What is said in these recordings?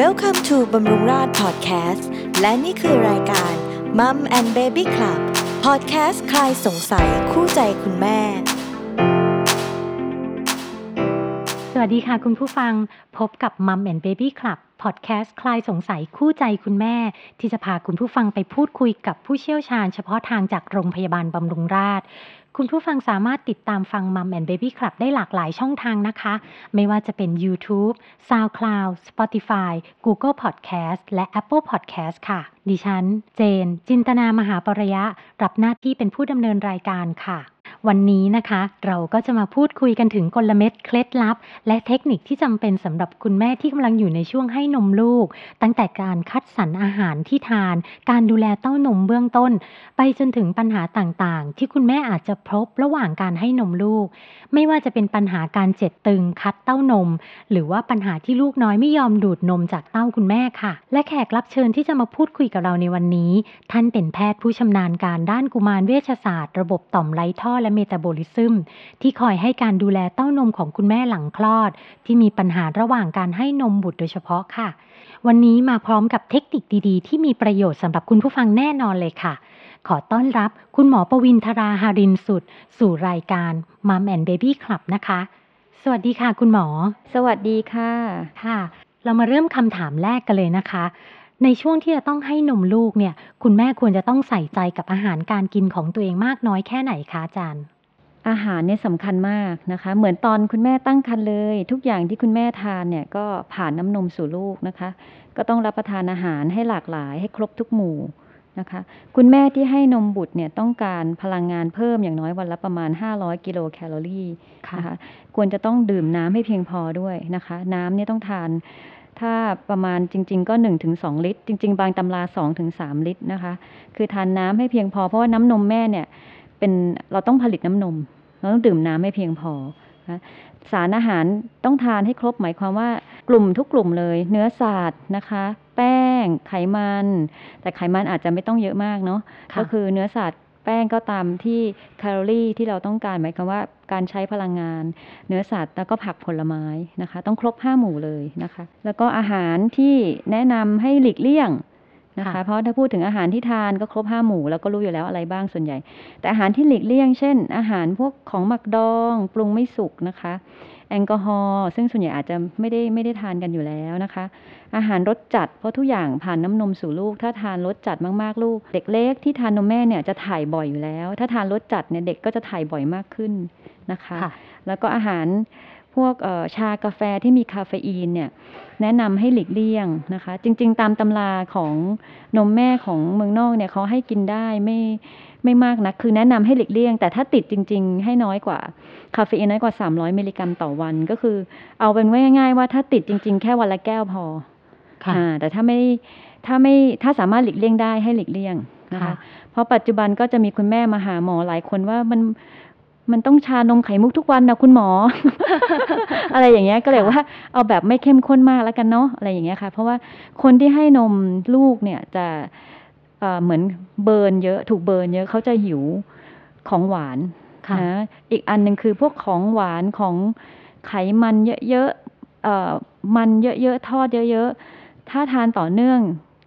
Welcome to บำรุงราษฎร์ Podcast และนี่คือรายการ Mum and Baby Club Podcast คลายสงสัยคู่ใจคุณแม่ สวัสดีค่ะคุณผู้ฟังพบกับ Mum and Baby Club พอดแคสต์คลายสงสัยคู่ใจคุณแม่ ที่จะพาคุณผู้ฟังไปพูดคุยกับผู้เชี่ยวชาญเฉพาะทางจากโรงพยาบาลบำรุงราษฎร์ คุณผู้ฟังสามารถติดตามฟังมัมแอนเบบี้คลับได้หลากหลายช่องทางนะคะ ไม่ว่าจะเป็น YouTube, SoundCloud, Spotify, Google Podcast และ Apple Podcast ค่ะ ดิฉัน เจน จินตนามหาปรยะ รับหน้าที่เป็นผู้ดำเนินรายการค่ะ วันนี้นะคะ เราก็จะมาพูดคุยกันถึงกลเม็ดเคล็ดลับ และเทคนิคที่จำเป็นสำหรับคุณแม่ที่กำลังอยู่ในช่วงให้นมลูก ตั้งแต่การคัดสรรอาหารที่ทาน การดูแลเต้านมเบื้องต้น ไปจนถึงปัญหาต่างๆ ที่คุณแม่อาจจะพบระหว่างการให้นมลูก ไม่ว่าจะเป็นปัญหาการเจ็ดตึงคัดเต้านม หรือว่าปัญหาที่ลูกน้อยไม่ยอมดูดนมจากเต้าคุณแม่ค่ะ และแขกรับเชิญที่จะมาพูดคุยกับเราในวันนี้ ท่านเป็นแพทย์ผู้ชำนาญการด้านกุมารเวชศาสตร์ ระบบต่อมไร้ท่อและเมตาบอลิซึมที่คอยให้การดูแลเต้านมของคุณแม่หลังคลอด ที่มีปัญหาระหว่างการให้นมบุตรโดยเฉพาะค่ะ วันนี้มาพร้อมกับเทคนิคดีๆ ที่มีประโยชน์สำหรับคุณผู้ฟังแน่นอนเลยค่ะ ขอต้อนรับคุณหมอประวินทราหารินสุด สู่รายการ Mum and Baby Club นะคะ สวัสดีค่ะ คุณหมอ สวัสดีค่ะค่ะ เรามาเริ่มคำถามแรกกันเลยนะคะ ในช่วงที่จะต้องให้นมลูกเนี่ย คุณแม่ควรจะต้องใส่ใจกับอาหารการกินของตัวเองมากน้อยแค่ไหนคะอาจารย์ อาหารเนี่ยสำคัญมากนะคะ เหมือนตอนคุณแม่ตั้งครรภ์เลย ทุกอย่างที่คุณแม่ทานเนี่ยก็ผ่านน้ำนมสู่ลูกนะคะ ก็ต้องรับประทานอาหารให้หลากหลาย ให้ครบทุกหมู่นะคะ คุณแม่ที่ให้นมบุตรเนี่ยต้องการพลังงานเพิ่มอย่างน้อยวันละประมาณ 500 กิโลแคลอรี่ค่ะนะคะ ควรจะต้องดื่มน้ำให้เพียงพอด้วยนะคะ น้ำเนี่ยต้องทาน ถ้าประมาณจริง ๆ ก็ 1-2 ลิตร จริง ๆ บางตำรา 2-3 ลิตรนะคะ คือทานน้ำให้เพียงพอ เพราะว่าน้ำนมแม่เนี่ยเป็นเราต้องผลิตน้ำนม เราต้องดื่มน้ำให้เพียงพอนะสารอาหารต้องทานให้ครบหมายความว่ากลุ่มทุกกลุ่มเลย เนื้อสัตว์นะคะ แป้ง ไขมัน แต่ไขมันอาจจะไม่ต้องเยอะมากเนาะค่ะก็คือเนื้อสัตว์ แป้งก็ตามที่แคลอรี่ที่เราต้องการหมายความว่าการใช้พลังงาน เนื้อสัตว์แล้วก็ผักผลไม้นะคะ ต้องครบห้าหมู่เลยนะคะ แล้วก็อาหารที่แนะนำให้หลีกเลี่ยงนะคะค่ะเพราะถ้าพูดถึงอาหารที่ทานก็ครบห้าหมู่แล้วก็รู้อยู่แล้วอะไรบ้างส่วนใหญ่ แต่อาหารที่หลีกเลี่ยง เช่น อาหารพวกของหมักดอง ปรุงไม่สุกนะคะแอลกอฮอล์ซึ่งส่วนใหญ่อาจจะไม่ได้ไม่ได้ทานกันอยู่แล้วนะคะ อาหารรสจัดเพราะทุกอย่างผ่านน้ำนมสู่ลูก ถ้าทานรสจัดมากๆลูก เด็กเล็กที่ทานนมแม่เนี่ยจะถ่ายบ่อยอยู่แล้ว ถ้าทานรสจัดเนี่ยเด็กก็จะถ่ายบ่อยมากขึ้นนะคะค่ะแล้วก็อาหารพวกเอ่อชากาแฟที่มีคาเฟอีนเนี่ยแนะนำให้หลีกเลี่ยงนะคะ จริง ๆ ตามตำราของนมแม่ของเมืองนอกเนี่ยเขาให้กินได้ไม่ ไม่มากนะคือแนะนำให้หลีกเลี่ยง แต่ถ้าติดจริง ๆ ให้น้อยกว่า คาเฟอีนน้อยกว่า 300 มิลลิกรัมต่อวัน ก็คือ เอาเป็นว่าง่าย ๆ ว่าถ้าติดจริง ๆ แค่วันละแก้วพอค่ะอ่าแต่ถ้าไม่ถ้าไม่ถ้าสามารถหลีกเลี่ยงได้ให้หลีกเลี่ยงนะคะค่ะเพราะปัจจุบันก็จะมีคุณแม่มาหาหมอหลายคนว่ามันมันต้องชานมไข่มุกทุกวันนะคุณหมอ อะไรอย่างเงี้ยก็เลยว่าเอาแบบไม่เข้มข้นมากแล้วกันเนาะอะไรอย่างเงี้ยค่ะ เพราะว่าคนที่ให้นมลูกเนี่ยจะ เอ่อเหมือนเบิร์นเยอะ ถูกเบิร์นเยอะเขาจะหิวของหวานค่ะนะอีกอันหนึ่งคือพวกของหวานของไขมันเยอะๆเอ่อมันเยอะๆทอดเยอะๆถ้าทานต่อเนื่อง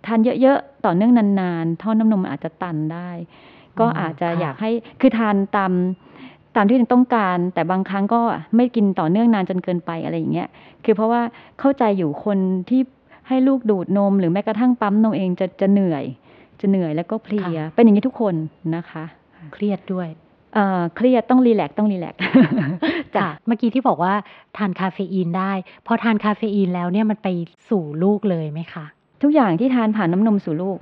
ทานเยอะๆต่อเนื่องนานๆท่อน้ำนมมันอาจจะตันได้ ก็อืมอาจจะค่ะอยากให้คือทานตามตามที่ต้องการ แต่บางครั้งก็ไม่กินต่อเนื่องนานจนเกินไปอะไรอย่างเงี้ยคือเพราะว่าเข้าใจอยู่คนที่ให้ลูกดูดนม หรือแม้กระทั่งปั๊มนมเองจะจะเหนื่อย จะเหนื่อยแล้วก็เพลีย เป็นอย่างนี้ทุกคนนะคะ เครียดด้วยเอ่อเครียดต้องรีแลกซ์ต้องรีแลกซ์จ้ะค่ะเมื่อกี้ที่บอกว่าทานคาเฟอีนได้ พอทานคาเฟอีนแล้วเนี่ยมันไปสู่ลูกเลยไหมคะทุกอย่างที่ทานผ่านน้ำนมสู่ลูก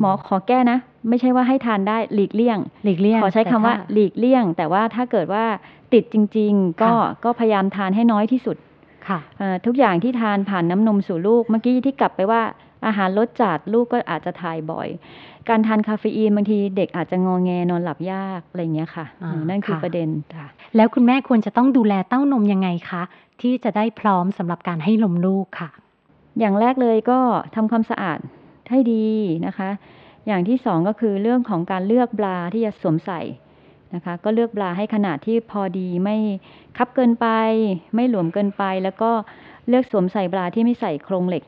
หมอขอแก้นะ ไม่ใช่ว่าให้ทานได้หลีกเลี่ยง หลีกเลี่ยง ขอใช้คำว่าแต่ถ้หลีกเลี่ยง แต่ว่าถ้าเกิดว่าติดจริง ๆ ก็ค่ะก็พยายามทานให้น้อยที่สุดค่ะเอ่อทุกอย่างที่ทานผ่านน้ำนมสู่ลูก เมื่อกี้ที่กลับไปว่า อาหารรสจัดลูกก็อาจจะทายบ่อย การทานคาเฟอีนบางทีเด็กอาจจะงอแงนอนหลับยากอะไรอย่างเงี้ยค่ะอ่าเออนั่นคือค่ะประเด็นค่ะ แล้วคุณแม่ควรจะต้องดูแลเต้านมยังไงคะ ที่จะได้พร้อมสำหรับการให้นมลูกค่ะ อย่างแรกเลยก็ทำความสะอาดให้ดีนะคะ อย่างที่สองก็คือเรื่องของการเลือกบราที่จะสวมใส่นะคะก็เลือกบราให้ขนาดที่พอดีไม่คับเกินไป ไม่หลวมเกินไป แล้วก็เลือกสวมใส่บราที่ไม่ใส่โครงเหล็ก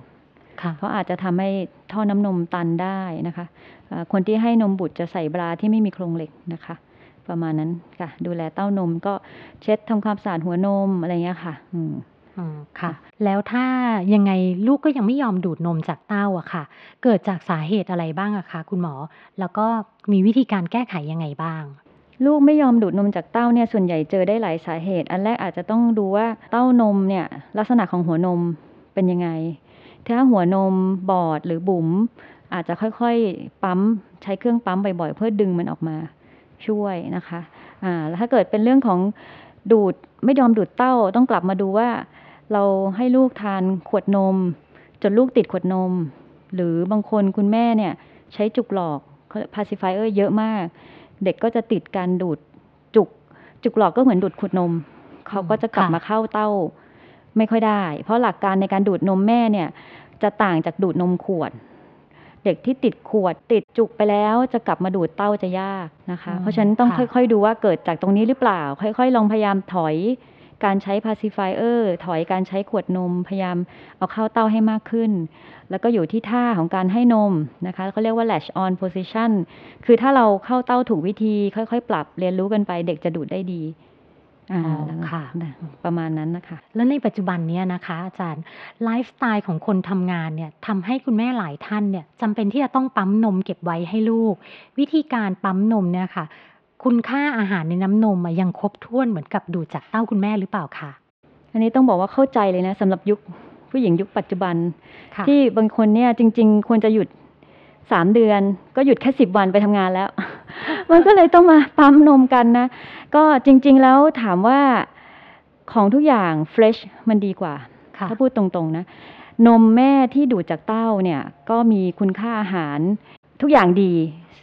ค่ะ เพราะอาจจะทำให้ท่อน้ำนมตันได้นะคะเอ่อคนที่ให้นมบุตรจะใส่บราที่ไม่มีโครงเหล็กนะคะ ประมาณนั้นค่ะ ดูแลเต้านมก็เช็ดทำความสะอาดหัวนมอะไรเงี้ยค่ะอืมอืมค่ะ แล้วถ้ายังไงลูกก็ยังไม่ยอมดูดนมจากเต้าอะค่ะ เกิดจากสาเหตุอะไรบ้างอะคะคุณหมอ แล้วก็มีวิธีการแก้ไขยังไงบ้าง ลูกไม่ยอมดูดนมจากเต้าเนี่ยส่วนใหญ่เจอได้หลายสาเหตุ อันแรกอาจจะต้องดูว่าเต้านมเนี่ยลักษณะของหัวนมเป็นยังไง ถ้าหัวนมบอดหรือบุ๋มอาจจะค่อยๆ ปั๊มใช้เครื่องปั๊มบ่อยๆ เพื่อดึงมันออกมาช่วยนะคะอ่าแล้วถ้าเกิดเป็นเรื่องของดูดไม่ยอมดูดเต้าต้องกลับมาดูว่า เราให้ลูกทานขวดนม จนลูกติดขวดนม หรือบางคนคุณแม่เนี่ยใช้จุกหลอก pacifier เยอะมาก เด็กก็จะติดการดูดจุก จุกหลอกก็เหมือนดูดขวดนม เขาก็จะกลับมาเข้าเต้า ไม่ค่อยได้ เพราะหลักการในการดูดนมแม่เนี่ยจะต่างจากดูดนมขวด เด็กที่ติดขวดติดจุกไปแล้วจะกลับมาดูดเต้าจะยากนะคะอืมเพราะฉะนั้นต้องค่ะค่อยๆดูว่าเกิดจากตรงนี้หรือเปล่า ค่อยๆ ลองพยายามถอยการใช้ pacifier ถอยการใช้ขวดนมพยายามเอาเข้าเต้าให้มากขึ้น แล้วก็อยู่ที่ท่าของการให้นมนะคะเขาเรียกว่า latch on position คือถ้าเราเข้าเต้าถูกวิธีค่อยๆ ปรับเรียนรู้กันไปเด็กจะดูดได้ดี อ่าอ๋อแล้วก็ค่ะนะประมาณนั้นนะคะ แล้วในปัจจุบันเนี้ยนะคะ อาจารย์ไลฟ์สไตล์ของคนทำงานเนี่ยทำให้คุณแม่หลายท่านเนี่ยจำเป็นที่จะต้องปั๊มนมเก็บไว้ให้ลูก วิธีการปั๊มนมเนี่ยค่ะ คุณค่าอาหารในน้ำนมอะยังครบถ้วนเหมือนกับดูดจากเต้าคุณแม่หรือเปล่าคะอันนี้ต้องบอกว่าเข้าใจเลยนะสำหรับยุคผู้หญิงยุคปัจจุบันค่ะที่บางคนเนี่ยจริง ๆ ควรจะหยุดสามเดือน ก็หยุดแค่สิบวันไปทำงานแล้ว มันก็เลยต้องมาปั๊มนมกันนะ ก็จริง ๆ แล้วถามว่าของทุกอย่างเฟรชมันดีกว่าค่ะถ้าพูดตรงๆนะ นมแม่ที่ดูดจากเต้าเนี่ย ก็มีคุณค่าอาหารทุกอย่างดี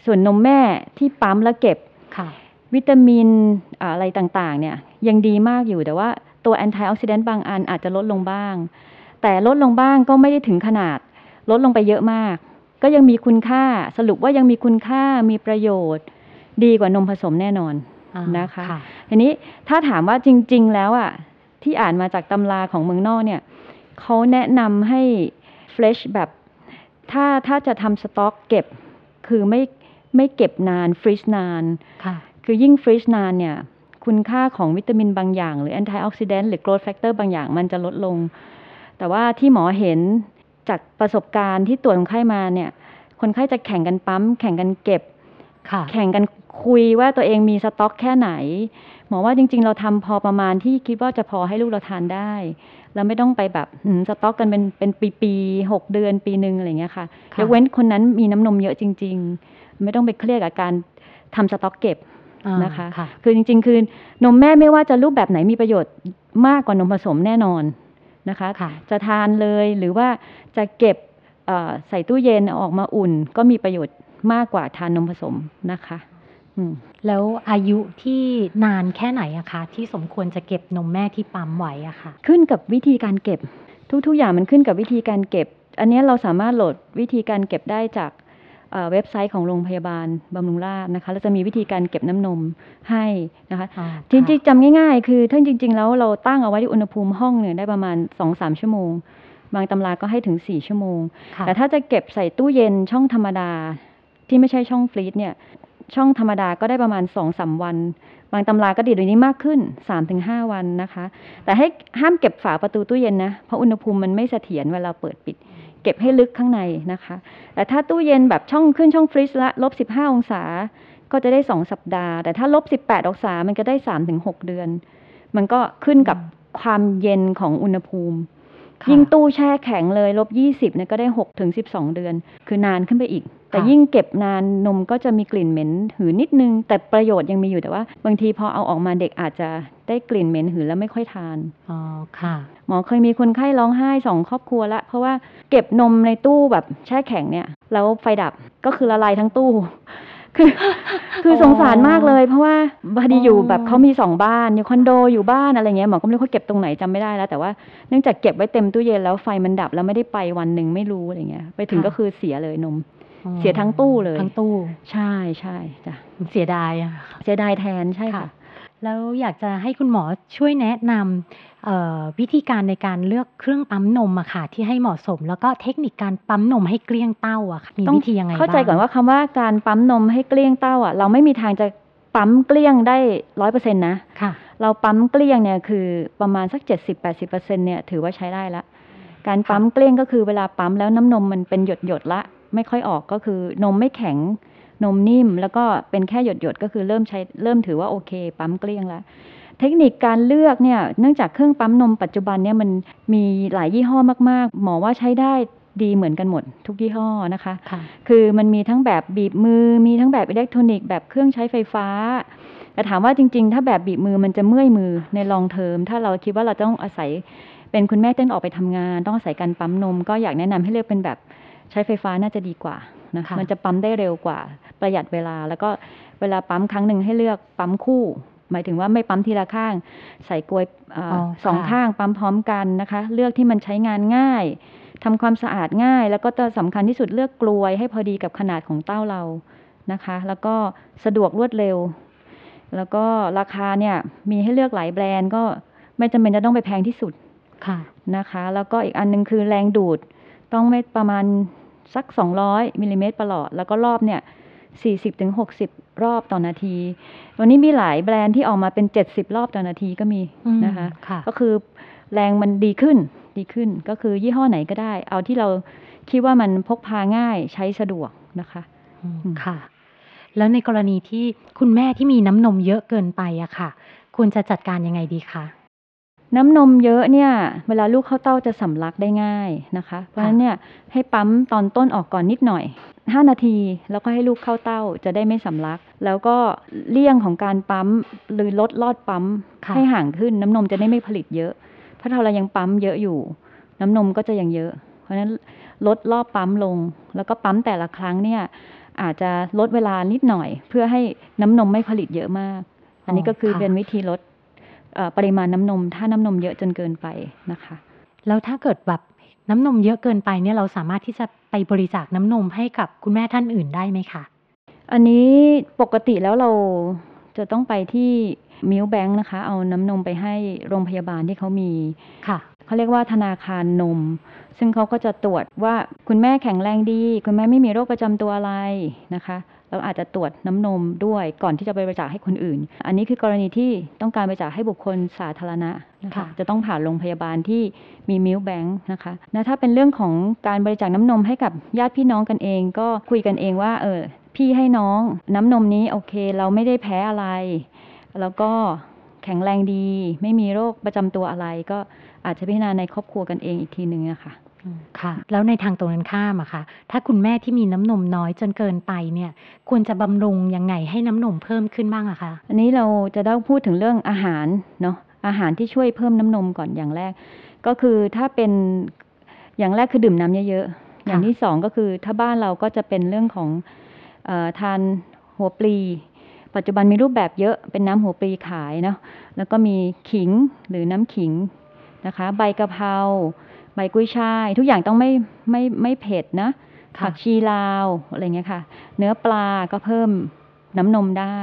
ส่วนนมแม่ที่ปั๊มแล้วเก็บค่ะวิตามินอ่าอะไรต่างๆ เนี่ย ยังดีมากอยู่แต่ว่าตัวแอนตี้ออกซิแดนต์บางอันอาจจะลดลงบ้าง แต่ลดลงบ้างก็ไม่ได้ถึงขนาดลดลงไปเยอะมาก ก็ยังมีคุณค่าสรุปว่ายังมีคุณค่ามีประโยชน์ ดีกว่านมผสมแน่นอนอ่านะคะค่ะทีนี้ถ้าถามว่าจริง ๆ แล้วอะที่อ่านมาจากตำราของเมืองนอกเนี่ยเขาแนะนำให้ fresh แบบถ้าถ้าจะทำสต็อกเก็บคือไม่ไม่เก็บนาน freeze นานค่ะคือยิ่ง freeze นานเนี่ยคุณค่าของวิตามินบางอย่าง หรือ antioxidant หรือ growth factor บางอย่างมันจะลดลง แต่ว่าที่หมอเห็น จากประสบการณ์ที่ตรวจคนไข้มาเนี่ย คนไข้จะแข่งกันปั๊ม แข่งกันเก็บค่ะแข่งกันคุยว่าตัวเองมีสต็อกแค่ไหน หมอว่าจริง ๆ เราทำพอประมาณที่คิดว่าจะพอให้ลูกเราทานได้แล้วไม่ต้องไปแบบหืมสต็อกกันเป็นเป็นปีๆหกเดือนปีหนึ่งอะไรอย่างเงี้ยค่ะค่ะยกเว้นคนนั้นมีน้ำนมเยอะจริง ๆ ไม่ต้องไปเครียดกับการทำสต็อกเก็บอ่านะคะค่ะคือจริง ๆ คือนมแม่ไม่ว่าจะรูปแบบไหนมีประโยชน์มากกว่านมผสมแน่นอน นะคะค่ะจะทานเลยหรือว่าจะเก็บเอ่อใส่ตู้เย็นเอาออกมาอุ่น ก็มีประโยชน์มากกว่าทานนมผสมนะคะอืมแล้วอายุที่นานแค่ไหนอะคะ ที่สมควรจะเก็บนมแม่ที่ปั๊มไว้อะค่ะ ขึ้นกับวิธีการเก็บ ทุกๆอย่างมันขึ้นกับวิธีการเก็บ อันเนี้ยเราสามารถโหลดวิธีการเก็บได้จาก เอ่อเว็บไซต์ของโรงพยาบาลบำรุงราษฎร์นะคะแล้วจะมีวิธีการเก็บน้ำนมให้นะคะอ๋อจริงค่ะๆจำง่ายๆ คือถ้าจริง ๆ แล้วเราตั้งเอาไว้ที่อุณหภูมิห้องเนี่ยได้ประมาณ2-3ชั่วโมง บางตำราก็ให้ถึง 4 ชั่วโมงค่ะแต่ถ้าจะเก็บใส่ตู้เย็นช่องธรรมดา ที่ไม่ใช่ช่องฟรีซเนี่ยช่องธรรมดาก็ได้ประมาณ2-3วัน บางตำราก็ดีดยวนี้มากขึ้น 3-5 วันนะคะ แต่ให้ห้ามเก็บฝาประตูตู้เย็นนะ เพราะอุณหภูมิมันไม่เสถียรเวลาเปิดปิด เก็บให้ลึกข้างในนะคะ แต่ถ้าตู้เย็นแบบช่องขึ้นช่องฟรีซละลบ15องศา ก็จะได้2สัปดาห์ แต่ถ้าลบ18องศา มันก็ได้3-6เดือน มันก็ขึ้นกับความเย็นของอุณหภูมิค่ะยิ่งตู้แช่แข็งเลยลบ20เนี่ยก็ได้6ถึง12เดือน คือนานขึ้นไปอีก แต่ค่ะยิ่งเก็บนานนมก็จะมีกลิ่นเหม็นหืนนิดนึง แต่ประโยชน์ยังมีอยู่แต่ว่า บางทีพอเอาออกมาเด็กอาจจะ ได้กลิ่นเหม็นหืนแล้วไม่ค่อยทานอ๋อค่ะ หมอเคยมีคนไข้ร้องไห้สองครอบครัวละเพราะว่าเก็บนมในตู้แบบแช่แข็งเนี่ย แล้วไฟดับก็คือละลายทั้งตู้ คือ คือสงสารมากเลย เพราะว่าพอดีอยู่อ๋อแบบเขามีสองบ้านอยู่คอนโดอยู่บ้านอะไรเงี้ยหมอก็ไม่รู้เขาเก็บตรงไหนจำไม่ได้แล้ว แต่ว่าเนื่องจากเก็บไว้เต็มตู้เย็นแล้วไฟมันดับแล้วไม่ได้ไปวันหนึ่งไม่รู้อะไรเงี้ย ไปถึงก็คือเสียเลยนมอ๋อเสียทั้งตู้เลย ทั้งตู้ ใช่ใช่จ้ะเสียดายอะเสียดายแทนใช่ค่ะค่ะ แล้วอยากจะให้คุณหมอช่วยแนะนำเอ่อวิธีการในการเลือกเครื่องปั๊มนมอะค่ะ ที่ให้เหมาะสม แล้วก็เทคนิคการปั๊มนมให้เกลี้ยงเต้าอะค่ะมีต้องวิธียังไงบ้างเข้าใจก่อนว่าคำว่าการปั๊มนมให้เกลี้ยงเต้าอะเราไม่มีทางจะปั๊มเกลี้ยงได้ร้อยเปอร์เซ็นต์นะค่ะเราปั๊มเกลี้ยงเนี่ยคือประมาณสักเจ็ดสิบแปดสิบเปอร์เซ็นเนี่ยถือว่าใช้ได้ละการปั๊มเกลี้ยงก็คือเวลาปั๊มแล้วน้ำนมมันเป็นหยดหยดๆละ ไม่ค่อยออกก็คือนมไม่แข็ง นมนิ่ม แล้วก็เป็นแค่หยดหยดๆก็คือเริ่มใช้เริ่มถือว่าโอเค ปั๊มเกลี้ยงแล้วเทคนิคการเลือกเนี่ยเนื่องจากเครื่องปั๊มนมปัจจุบันเนี่ยมันมีหลายยี่ห้อมาก ๆ หมอว่าใช้ได้ดีเหมือนกันหมดทุกยี่ห้อนะคะค่ะคือมันมีทั้งแบบบีบมือ มีทั้งแบบอิเล็กทรอนิกส์แบบเครื่องใช้ไฟฟ้าแต่ถามว่าจริง ๆ ถ้าแบบบีบมือมันจะเมื่อยมือในลองเทอม ถ้าเราคิดว่าเราต้องอาศัยเป็นคุณแม่เต้นออกไปทำงาน ต้องอาศัยการปั๊มนม ก็อยากแนะนำให้เลือกเป็นแบบ ใช้ไฟฟ้าน่าจะดีกว่านะค่ะมันจะปั๊มได้เร็วกว่า ประหยัดเวลา แล้วก็เวลาปั๊มครั้งหนึ่งให้เลือกปั๊มคู่ หมายถึงว่าไม่ปั๊มทีละข้าง ใส่กลวยเอ่อออสองค่ะข้างปั๊มพร้อมกันนะคะ เลือกที่มันใช้งานง่ายทำความสะอาดง่าย แล้วก็ตัวสำคัญที่สุดเลือกกลวยให้พอดีกับขนาดของเต้าเรานะคะ แล้วก็สะดวกรวดเร็ว แล้วก็ราคาเนี่ยมีให้เลือกหลายแบรนด์ก็ไม่จำเป็นจะต้องไปแพงที่สุดค่ะนะคะ แล้วก็อีกอันหนึงคือแรงดูดต้องไม่ประมาณ สัก 200มิลลิเมตรประหลอด แล้วก็รอบเนี่ย40ถึง60 รอบต่อนาที วันนี้มีหลายแบรนด์ที่ออกมาเป็น 70 รอบต่อนาทีก็มีอืมนะคะค่ะก็คือแรงมันดีขึ้นดีขึ้นก็คือยี่ห้อไหนก็ได้ เอาที่เราคิดว่ามันพกพาง่ายใช้สะดวกนะคะอืมอืมค่ะ แล้วในกรณีที่คุณแม่ที่มีน้ำนมเยอะเกินไปอะค่ะ ควรจะจัดการยังไงดีคะ น้ำนมเยอะเนี่ย เวลาลูกเข้าเต้าจะสำลักได้ง่ายนะคะ เพราะฉะนั้นเนี่ยให้ปั๊มตอนต้นออกก่อนนิดหน่อย 5 นาทีแล้วก็ให้ลูกเข้าเต้าจะได้ไม่สำลัก แล้วก็เลี่ยงของการปั๊มหรือลดลอดปั๊มค่ะให้ห่างขึ้นน้ำนมจะได้ไม่ผลิตเยอะ เพราะถ้าเรายังปั๊มเยอะอยู่ น้ำนมก็จะยังเยอะ เพราะฉะนั้นลดรอบปั๊มลง แล้วก็ปั๊มแต่ละครั้งเนี่ยอาจจะลดเวลานิดหน่อย เพื่อให้น้ำนมไม่ผลิตเยอะมาก อันนี้ก็คือค่ะเป็นวิธีลดเอ่อ ปริมาณน้ำนม ถ้าน้ำนมเยอะจนเกินไปนะคะ แล้วถ้าเกิดแบบน้ำนมเยอะเกินไปเนี่ยเราสามารถที่จะไปบริจาคน้ำนมให้กับคุณแม่ท่านอื่นได้ไหมคะอันนี้ปกติแล้วเราจะต้องไปที่มิลแบงค์นะคะ เอาน้ำนมไปให้โรงพยาบาลที่เขามีค่ะเขาเรียกว่าธนาคารนม ซึ่งเขาก็จะตรวจว่าคุณแม่แข็งแรงดี คุณแม่ไม่มีโรคประจำตัวอะไรนะคะ แล้วอาจจะตรวจน้ำนมด้วยก่อนที่จะไปบริจาคให้คนอื่น อันนี้คือกรณีที่ต้องการบริจาคให้บุคคลสาธารณะนะคะค่ะจะต้องผ่านโรงพยาบาลที่มีมิลแบงค์นะคะแล้วถ้าเป็นเรื่องของการบริจาคน้ำนมให้กับญาติพี่น้องกันเอง ก็คุยกันเองว่าเออพี่ให้น้องน้ำนมนี้โอเค เราไม่ได้แพ้อะไร แล้วก็แข็งแรงดี ไม่มีโรคประจำตัวอะไร ก็อาจจะพิจารณาในครอบครัวกันเองอีกทีหนึ่งนะคะอืม ค่ะ แล้วในทางตรงกันข้ามอะค่ะ ถ้าคุณแม่ที่มีน้ำนมน้อยจนเกินไปเนี่ย ควรจะบำรุงยังไงให้น้ำนมเพิ่มขึ้นบ้างอะคะอันนี้เราจะต้องพูดถึงเรื่องอาหารเนาะอาหารที่ช่วยเพิ่มน้ำนมก่อนอย่างแรก ก็คือถ้าเป็นอย่างแรกคือดื่มน้ำเยอะๆอย่างที่สองก็คือถ้าบ้านเราก็จะเป็นเรื่องของอทานหัวปลี ปัจจุบันมีรูปแบบเยอะเป็นน้ำหัวปลีขายเนาะแล้วก็มีขิงหรือน้ำขิงนะคะ ใบกะเพรา ใบกุ้ยช่าย ทุกอย่างต้องไม่ไม่ไม่เผ็ดนะค่ะผักชีลาวอะไรเงี้ยค่ะ เนื้อปลาก็เพิ่มน้ำนมได้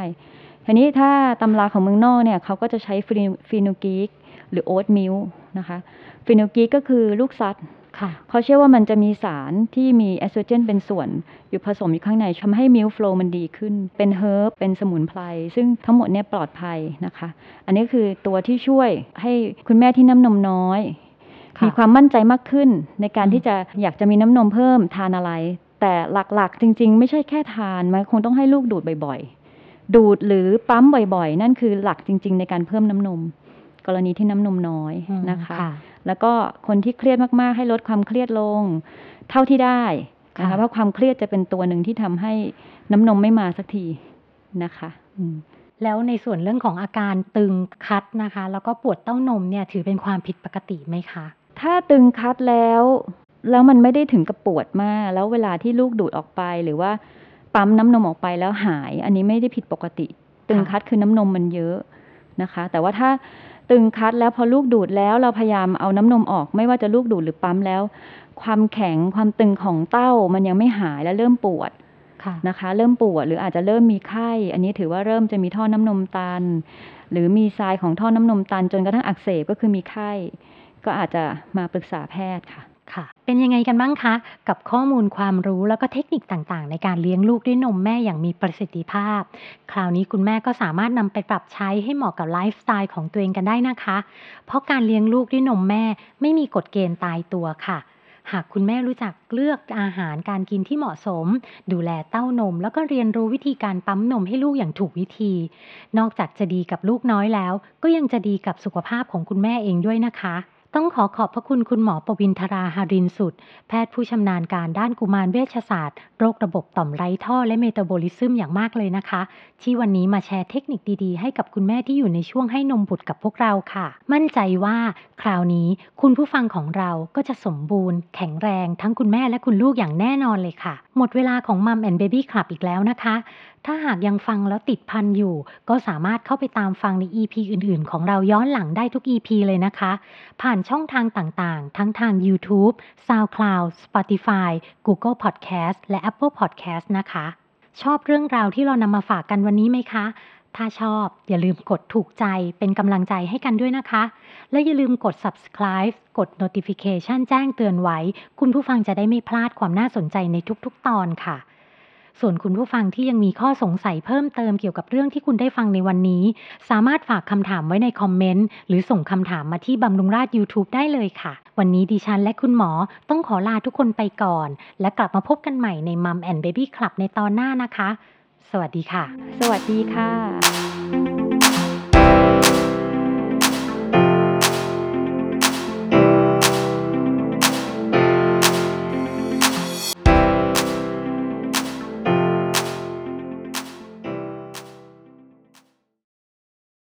ทีนี้ถ้าตำราของเมืองนอกเนี่ยเขาก็จะใช้ fenu- fenugreek หรือ oatmeal นะคะ fenugreek ก็คือลูกซัดค่ะเขาเชื่อว่ามันจะมีสารที่มีเอสโตรเจนเป็นส่วน อยู่ผสมอยู่ข้างในทำให้ milk flow มันดีขึ้น เป็น herb เป็นสมุนไพรซึ่งทั้งหมดเนี่ยปลอดภัยนะคะ อันนี้คือตัวที่ช่วยให้คุณแม่ที่น้ำนมน้อยค่ะ มีความมั่นใจมากขึ้น ในการอืมที่จะอยากจะมีน้ำนมเพิ่มทานอะไร แต่หลักๆ จริง ๆ ไม่ใช่แค่ทานมันคงต้องให้ลูกดูดบ่อยๆ ดูดหรือปั๊มบ่อยๆ นั่นคือหลักจริง ๆ ในการเพิ่มน้ำนม กรณีที่น้ำนมน้อยอืมนะคะค่ะแล้วก็คนที่เครียดมากๆ ให้ลดความเครียดลง เท่าที่ได้นะค่ะคะเพราะความเครียดจะเป็นตัวหนึ่งที่ทำให้น้ำนมไม่มาสักทีนะคะอืมแล้วในส่วนเรื่องของอาการตึงคัดนะคะ แล้วก็ปวดเต้านมเนี่ยถือเป็นความผิดปกติไหมคะ ถ้าตึงคัดแล้ว แล้วมันไม่ได้ถึงกับปวดมาก แล้วเวลาที่ลูกดูดออกไปหรือว่าปั๊มน้ำนมออกไปแล้วหาย อันนี้ไม่ได้ผิดปกติ ตึงคัดคือน้ำนมมันเยอะนะคะ แต่ว่าถ้าตึงคัดแล้วพอลูกดูดแล้วเราพยายามเอาน้ำนมออก ไม่ว่าจะลูกดูดหรือปั๊มแล้ว ความแข็งความตึงของเต้ามันยังไม่หายและเริ่มปวดค่ะนะคะ เริ่มปวดหรืออาจจะเริ่มมีไข้ อันนี้ถือว่าเริ่มจะมีท่อน้ำนมตัน หรือมีทรายของท่อน้ำนมตันจนกระทั่งอักเสบก็คือมีไข้ ก็อาจจะมาปรึกษาแพทย์ค่ะค่ะ เป็นยังไงกันบ้างคะ กับข้อมูลความรู้แล้วก็เทคนิคต่างๆ ในการเลี้ยงลูกด้วยนมแม่อย่างมีประสิทธิภาพ คราวนี้คุณแม่ก็สามารถนำไปปรับใช้ให้เหมาะกับไลฟ์สไตล์ของตัวเองกันได้นะคะ เพราะการเลี้ยงลูกด้วยนมแม่ไม่มีกฎเกณฑ์ตายตัวค่ะหากคุณแม่รู้จักเลือกอาหารการกินที่เหมาะสม ดูแลเต้านม แล้วก็เรียนรู้วิธีการปั๊มนมให้ลูกอย่างถูกวิธี นอกจากจะดีกับลูกน้อยแล้ว ก็ยังจะดีกับสุขภาพของคุณแม่เองด้วยนะคะ ต้องขอขอบพระคุณคุณหมอประวินทราหารินสุด แพทย์ผู้ชำนาญการด้านกุมารเวชศาสตร์ โรคระบบต่อมไร้ท่อและเมตาบอลิซึมอย่างมากเลยนะคะ ที่วันนี้มาแชร์เทคนิคดีๆ ให้กับคุณแม่ที่อยู่ในช่วงให้นมบุตรกับพวกเราค่ะ มั่นใจว่าคราวนี้คุณผู้ฟังของเราก็จะสมบูรณ์ แข็งแรงทั้งคุณแม่และคุณลูกอย่างแน่นอนเลยค่ะ หมดเวลาของมัมแอนเบบี้คลับอีกแล้วนะคะถ้าหากยังฟังแล้วติดพันอยู่ ก็สามารถเข้าไปตามฟังใน EP อื่นๆ ของเราย้อนหลังได้ทุก EP เลยนะคะ ผ่านช่องทางต่างๆ ทั้งทาง YouTube, SoundCloud, Spotify, Google Podcast และ Apple Podcast นะคะ ชอบเรื่องราวที่เรานำมาฝากกันวันนี้ไหมคะถ้าชอบอย่าลืมกดถูกใจเป็นกำลังใจให้กันด้วยนะคะ และอย่าลืมกด subscribe กด notification แจ้งเตือนไว้ คุณผู้ฟังจะได้ไม่พลาดความน่าสนใจในทุกๆ ตอนค่ะ ส่วนคุณผู้ฟังที่ยังมีข้อสงสัยเพิ่มเติมเกี่ยวกับเรื่องที่คุณได้ฟังในวันนี้ สามารถฝากคำถามไว้ในคอมเมนต์ หรือส่งคำถามมาที่บำรุงราช YouTube ได้เลยค่ะ วันนี้ดิฉันและคุณหมอต้องขอลาทุกคนไปก่อน และกลับมาพบกันใหม่ในมัมแอนเบบี้คลับในตอนหน้านะคะ สวัสดีค่ะ สวัสดีค่ะ